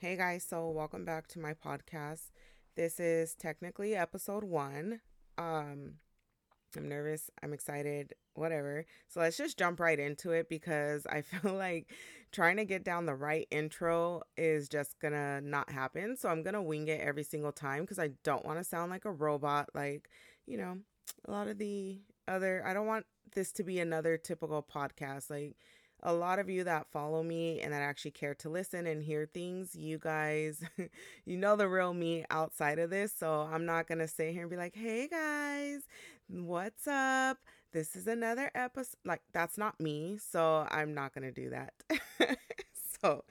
Hey guys, so welcome back to my podcast. This is technically episode one. Um, I'm nervous, I'm excited, whatever. So let's just jump right into it because I feel like trying to get down the right intro is just gonna not happen. So I'm gonna wing it every single time because I don't want to sound like a robot, like, you know, a lot of the other, I don't want this to be another typical podcast. Like, a lot of you that follow me and that actually care to listen and hear things, you guys, you know the real me outside of this. So I'm not going to sit here and be like, hey guys, what's up? This is another episode. Like, that's not me. So I'm not going to do that. so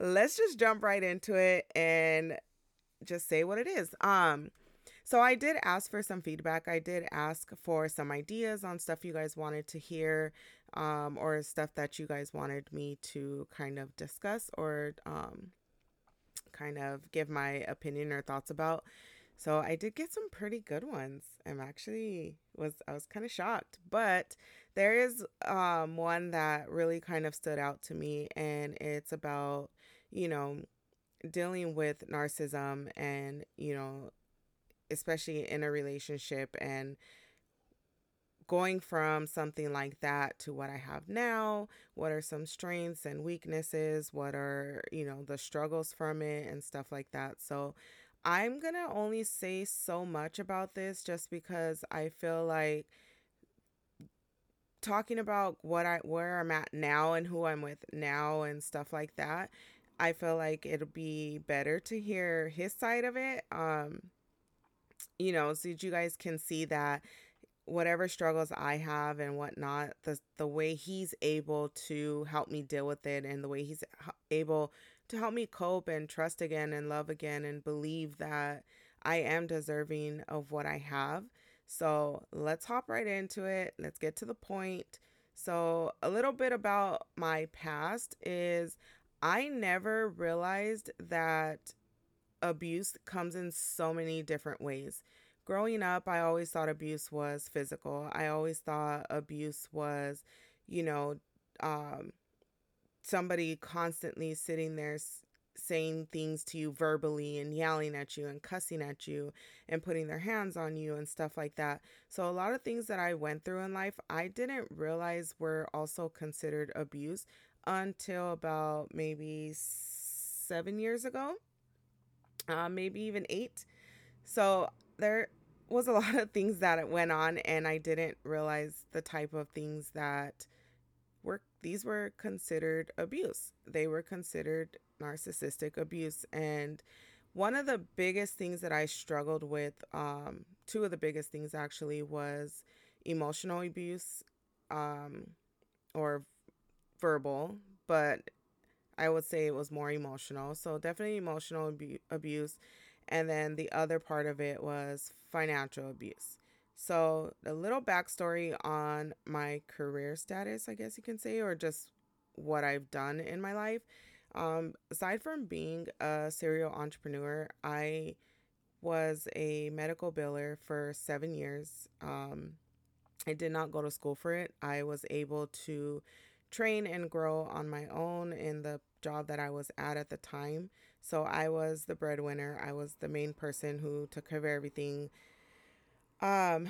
let's just jump right into it and just say what it is. Um, so I did ask for some feedback. I did ask for some ideas on stuff you guys wanted to hear um, or stuff that you guys wanted me to kind of discuss or um, kind of give my opinion or thoughts about. So I did get some pretty good ones. I'm actually was I was kind of shocked, but there is um, one that really kind of stood out to me, and it's about you know dealing with narcissism and you know especially in a relationship and going from something like that to what I have now, what are some strengths and weaknesses, what are, you know, the struggles from it and stuff like that. So I'm going to only say so much about this just because I feel like talking about what I where I'm at now and who I'm with now and stuff like that, I feel like it'll be better to hear his side of it. Um you know, so you guys can see that whatever struggles I have and whatnot, the the way he's able to help me deal with it, and the way he's able to help me cope and trust again and love again and believe that I am deserving of what I have. So let's hop right into it. Let's get to the point. So, a little bit about my past is I never realized that abuse comes in so many different ways growing up, I always thought abuse was physical. I always thought abuse was, you know, um, somebody constantly sitting there saying things to you verbally and yelling at you and cussing at you and putting their hands on you and stuff like that. So, a lot of things that I went through in life, I didn't realize were also considered abuse until about maybe seven years ago, uh, maybe even eight. So, there was a lot of things that went on and I didn't realize the type of things that were these were considered abuse. They were considered narcissistic abuse and one of the biggest things that I struggled with um two of the biggest things actually was emotional abuse um or verbal, but I would say it was more emotional. So definitely emotional abu- abuse and then the other part of it was financial abuse. So, a little backstory on my career status, I guess you can say, or just what I've done in my life. Um, aside from being a serial entrepreneur, I was a medical biller for seven years. Um, I did not go to school for it. I was able to train and grow on my own in the job that I was at at the time. So I was the breadwinner. I was the main person who took care of everything um,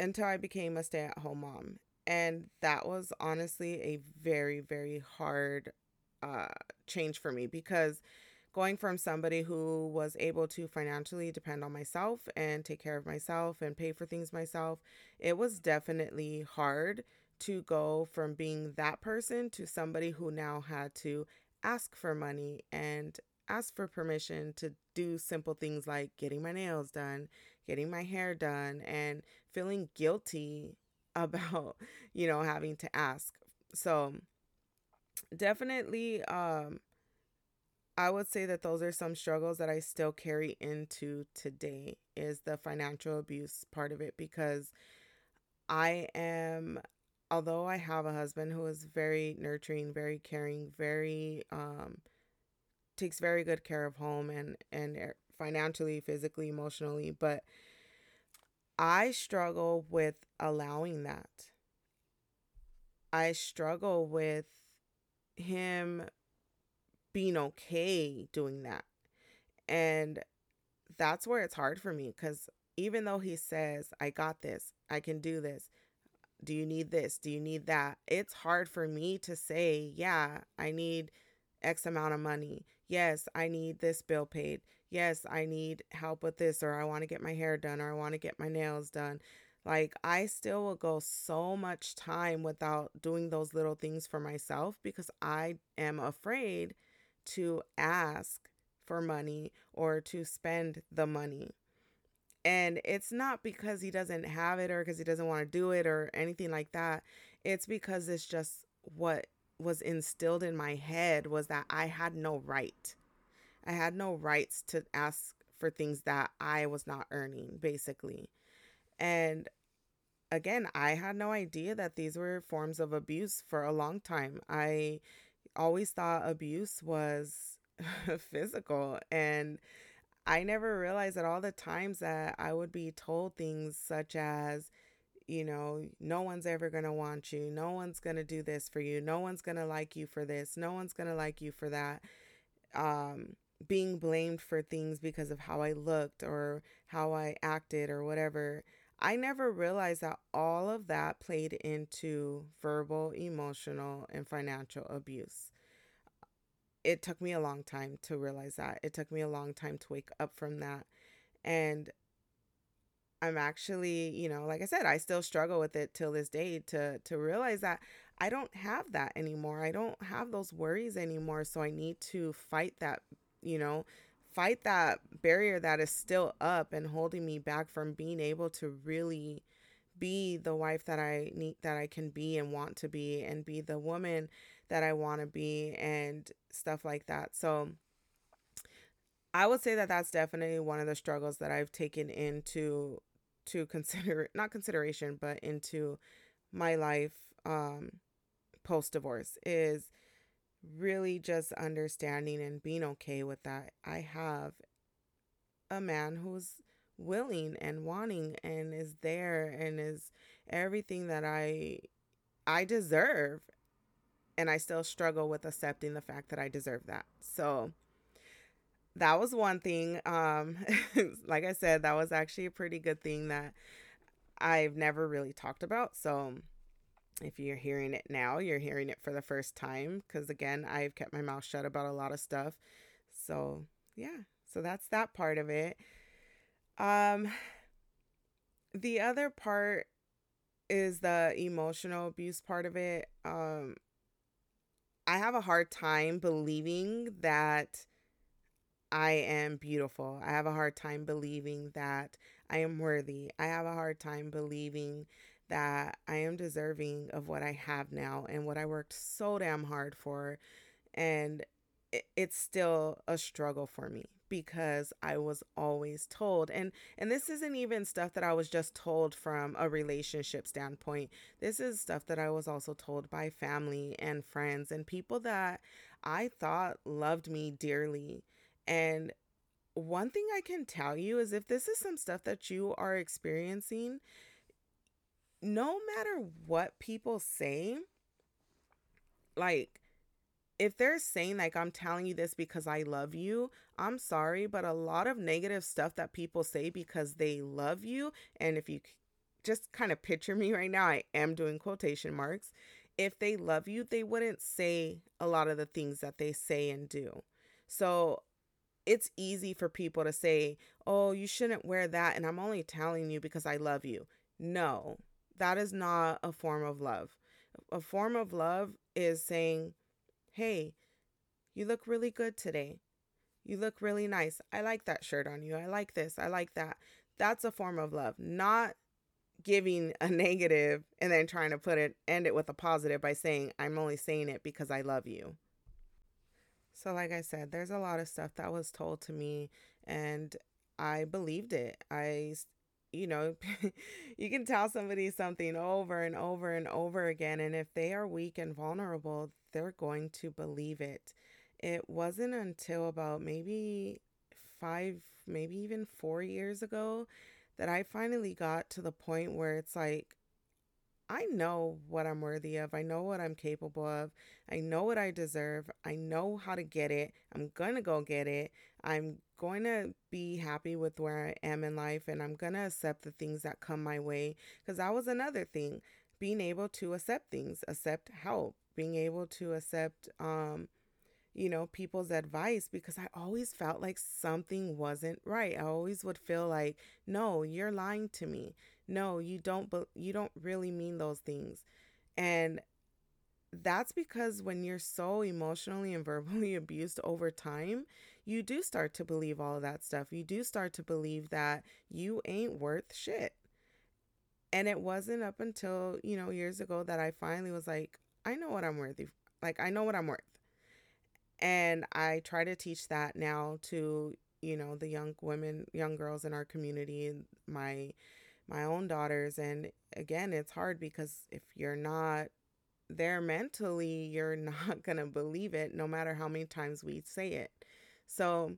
until I became a stay at home mom. And that was honestly a very, very hard uh, change for me because going from somebody who was able to financially depend on myself and take care of myself and pay for things myself, it was definitely hard to go from being that person to somebody who now had to ask for money and ask for permission to do simple things like getting my nails done, getting my hair done, and feeling guilty about, you know, having to ask. So, definitely, um, I would say that those are some struggles that I still carry into today is the financial abuse part of it because I am although I have a husband who is very nurturing, very caring, very um takes very good care of home and and financially, physically, emotionally, but I struggle with allowing that. I struggle with him being okay doing that. And that's where it's hard for me because even though he says, I got this, I can do this, do you need this? Do you need that? It's hard for me to say, yeah, I need X amount of money. Yes, I need this bill paid. Yes, I need help with this, or I want to get my hair done, or I want to get my nails done. Like, I still will go so much time without doing those little things for myself because I am afraid to ask for money or to spend the money. And it's not because he doesn't have it or because he doesn't want to do it or anything like that. It's because it's just what was instilled in my head was that I had no right. I had no rights to ask for things that I was not earning, basically. And again, I had no idea that these were forms of abuse for a long time. I always thought abuse was physical and I never realized that all the times that I would be told things such as, you know, no one's ever going to want you. No one's going to do this for you. No one's going to like you for this. No one's going to like you for that. Um, being blamed for things because of how I looked or how I acted or whatever. I never realized that all of that played into verbal, emotional, and financial abuse. It took me a long time to realize that. It took me a long time to wake up from that. And I'm actually, you know, like I said, I still struggle with it till this day to to realize that I don't have that anymore. I don't have those worries anymore, so I need to fight that, you know, fight that barrier that is still up and holding me back from being able to really be the wife that I need that I can be and want to be and be the woman that I want to be and stuff like that. So I would say that that's definitely one of the struggles that I've taken into to consider not consideration but into my life um post divorce is really just understanding and being okay with that. I have a man who's willing and wanting and is there and is everything that I I deserve and I still struggle with accepting the fact that I deserve that. So that was one thing. Um, like I said, that was actually a pretty good thing that I've never really talked about. So if you're hearing it now, you're hearing it for the first time because again, I've kept my mouth shut about a lot of stuff. So, yeah. So that's that part of it. Um the other part is the emotional abuse part of it. Um I have a hard time believing that I am beautiful. I have a hard time believing that I am worthy. I have a hard time believing that I am deserving of what I have now and what I worked so damn hard for. And it's still a struggle for me because I was always told and and this isn't even stuff that I was just told from a relationship standpoint. This is stuff that I was also told by family and friends and people that I thought loved me dearly. And one thing I can tell you is if this is some stuff that you are experiencing, no matter what people say, like if they're saying like I'm telling you this because I love you, I'm sorry, but a lot of negative stuff that people say because they love you and if you just kind of picture me right now, I am doing quotation marks. If they love you, they wouldn't say a lot of the things that they say and do. So it's easy for people to say, "Oh, you shouldn't wear that and I'm only telling you because I love you." No that is not a form of love. A form of love is saying, hey, you look really good today. You look really nice. I like that shirt on you. I like this. I like that. That's a form of love, not giving a negative and then trying to put it end it with a positive by saying I'm only saying it because I love you. So like I said, there's a lot of stuff that was told to me and I believed it. I you know, you can tell somebody something over and over and over again. And if they are weak and vulnerable, they're going to believe it. It wasn't until about maybe five, maybe even four years ago that I finally got to the point where it's like, I know what I'm worthy of. I know what I'm capable of. I know what I deserve. I know how to get it. I'm going to go get it. I'm going to be happy with where I am in life and I'm going to accept the things that come my way. Because that was another thing being able to accept things, accept help, being able to accept, um, you know, people's advice because I always felt like something wasn't right. I always would feel like, no, you're lying to me. No, you don't but you don't really mean those things. And that's because when you're so emotionally and verbally abused over time, you do start to believe all of that stuff. You do start to believe that you ain't worth shit. And it wasn't up until, you know, years ago that I finally was like, I know what I'm worthy. Like I know what I'm worth. And I try to teach that now to, you know, the young women, young girls in our community, my my own daughters and again, it's hard because if you're not there mentally, you're not going to believe it no matter how many times we say it. So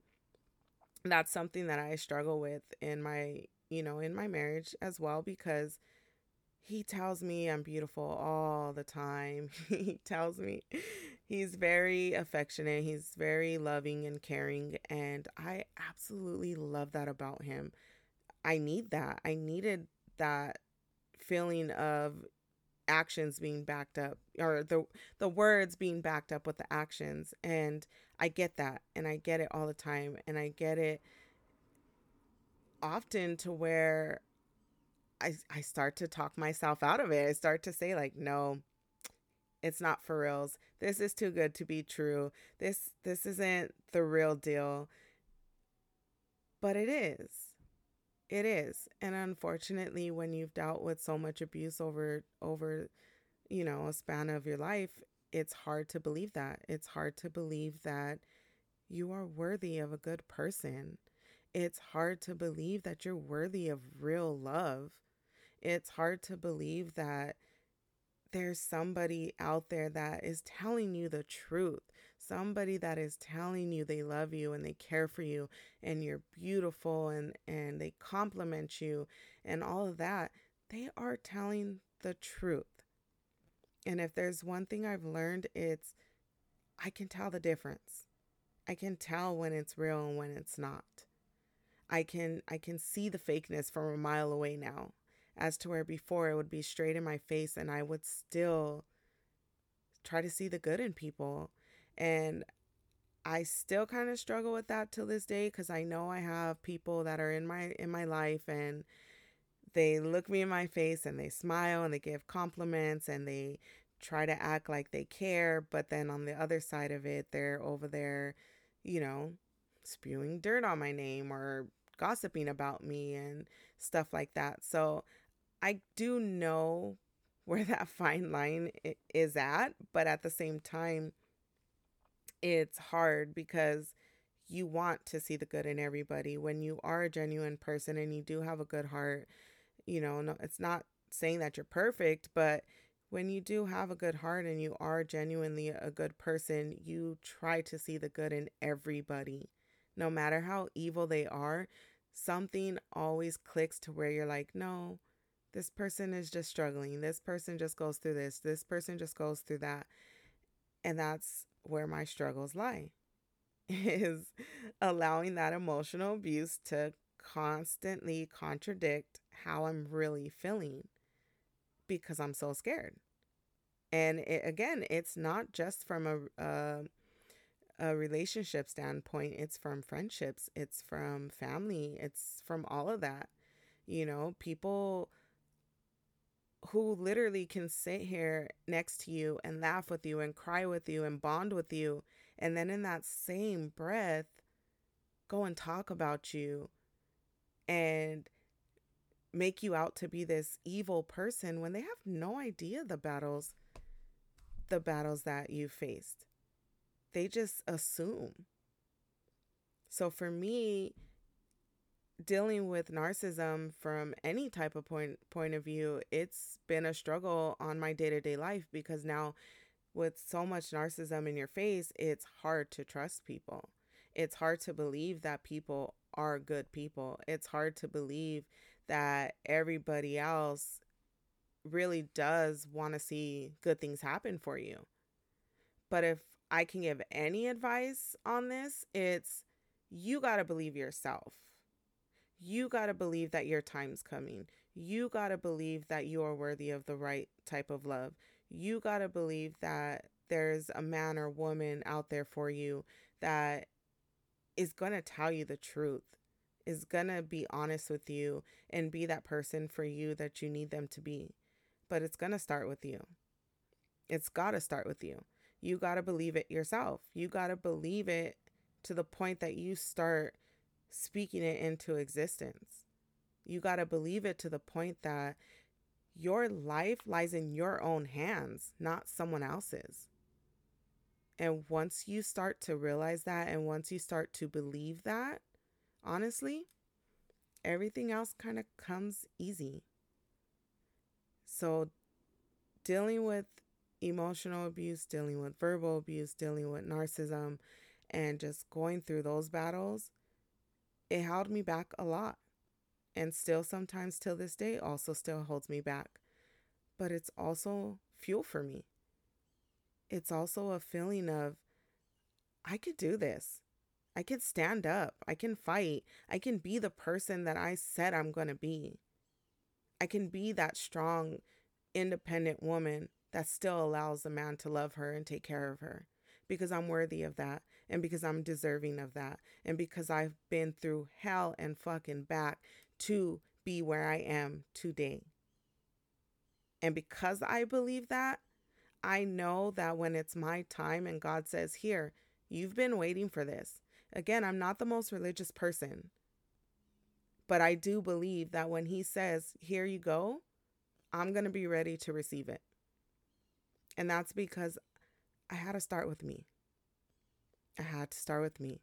that's something that I struggle with in my, you know, in my marriage as well because he tells me I'm beautiful all the time. he tells me he's very affectionate, he's very loving and caring, and I absolutely love that about him. I need that. I needed that feeling of actions being backed up or the the words being backed up with the actions and I get that and I get it all the time and I get it often to where I I start to talk myself out of it. I start to say like, no, it's not for reals. This is too good to be true. This this isn't the real deal. But it is. It is. And unfortunately, when you've dealt with so much abuse over over you know, a span of your life, it's hard to believe that. It's hard to believe that you are worthy of a good person. It's hard to believe that you're worthy of real love it's hard to believe that there's somebody out there that is telling you the truth. Somebody that is telling you they love you and they care for you and you're beautiful and and they compliment you and all of that. They are telling the truth. And if there's one thing I've learned, it's I can tell the difference. I can tell when it's real and when it's not. I can I can see the fakeness from a mile away now as to where before it would be straight in my face and I would still try to see the good in people. And I still kind of struggle with that till this day cuz I know I have people that are in my in my life and they look me in my face and they smile and they give compliments and they try to act like they care, but then on the other side of it, they're over there, you know, spewing dirt on my name or gossiping about me and stuff like that. So I do know where that fine line is at, but at the same time, it's hard because you want to see the good in everybody. When you are a genuine person and you do have a good heart, you know, no, it's not saying that you're perfect, but when you do have a good heart and you are genuinely a good person, you try to see the good in everybody. No matter how evil they are, something always clicks to where you're like, no, this person is just struggling. This person just goes through this. This person just goes through that. And that's where my struggles lie is allowing that emotional abuse to constantly contradict how I'm really feeling because I'm so scared. And it, again, it's not just from a, a a relationship standpoint, it's from friendships, it's from family, it's from all of that. You know, people who literally can sit here next to you and laugh with you and cry with you and bond with you. And then in that same breath, go and talk about you and make you out to be this evil person when they have no idea the battles the battles that you faced. They just assume. So for me, dealing with narcissism from any type of point point of view, it's been a struggle on my day-to-day life because now with so much narcissism in your face, it's hard to trust people. It's hard to believe that people are good people. It's hard to believe that everybody else really does want to see good things happen for you. But if I can give any advice on this, it's you got to believe yourself. You got to believe that your time's coming. You got to believe that you are worthy of the right type of love. You got to believe that there's a man or woman out there for you that is going to tell you the truth, is going to be honest with you and be that person for you that you need them to be. But it's going to start with you. It's got to start with you. You got to believe it yourself. You got to believe it to the point that you start speaking it into existence. You got to believe it to the point that your life lies in your own hands, not someone else's. And once you start to realize that, and once you start to believe that, honestly, everything else kind of comes easy. So, dealing with emotional abuse, dealing with verbal abuse, dealing with narcissism, and just going through those battles, it held me back a lot. And still, sometimes till this day, also still holds me back. But it's also fuel for me it's also a feeling of I could do this. I could stand up. I can fight. I can be the person that I said I'm going to be. I can be that strong, independent woman that still allows a man to love her and take care of her because I'm worthy of that and because I'm deserving of that and because I've been through hell and fucking back to be where I am today. And because I believe that, I know that when it's my time and God says, Here, you've been waiting for this. Again, I'm not the most religious person, but I do believe that when He says, Here you go, I'm going to be ready to receive it. And that's because I had to start with me. I had to start with me.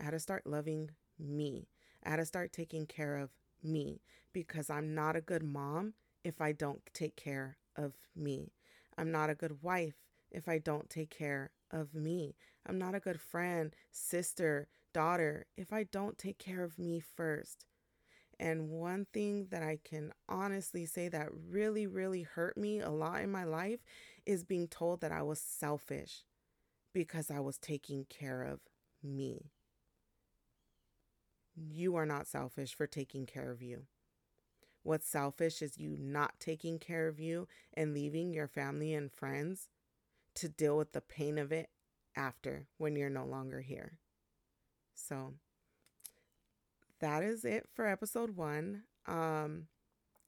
I had to start loving me. I had to start taking care of me because I'm not a good mom if I don't take care of me. I'm not a good wife if I don't take care of me. I'm not a good friend, sister, daughter if I don't take care of me first. And one thing that I can honestly say that really, really hurt me a lot in my life is being told that I was selfish because I was taking care of me. You are not selfish for taking care of you. What's selfish is you not taking care of you and leaving your family and friends to deal with the pain of it after when you're no longer here. So that is it for episode one. Um,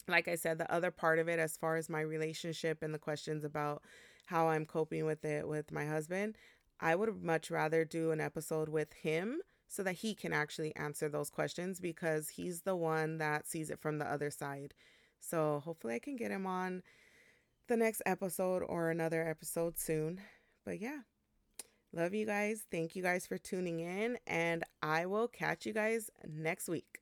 like I said, the other part of it, as far as my relationship and the questions about how I'm coping with it with my husband, I would much rather do an episode with him so that he can actually answer those questions because he's the one that sees it from the other side. So hopefully I can get him on the next episode or another episode soon. But yeah, love you guys. Thank you guys for tuning in, and I will catch you guys next week.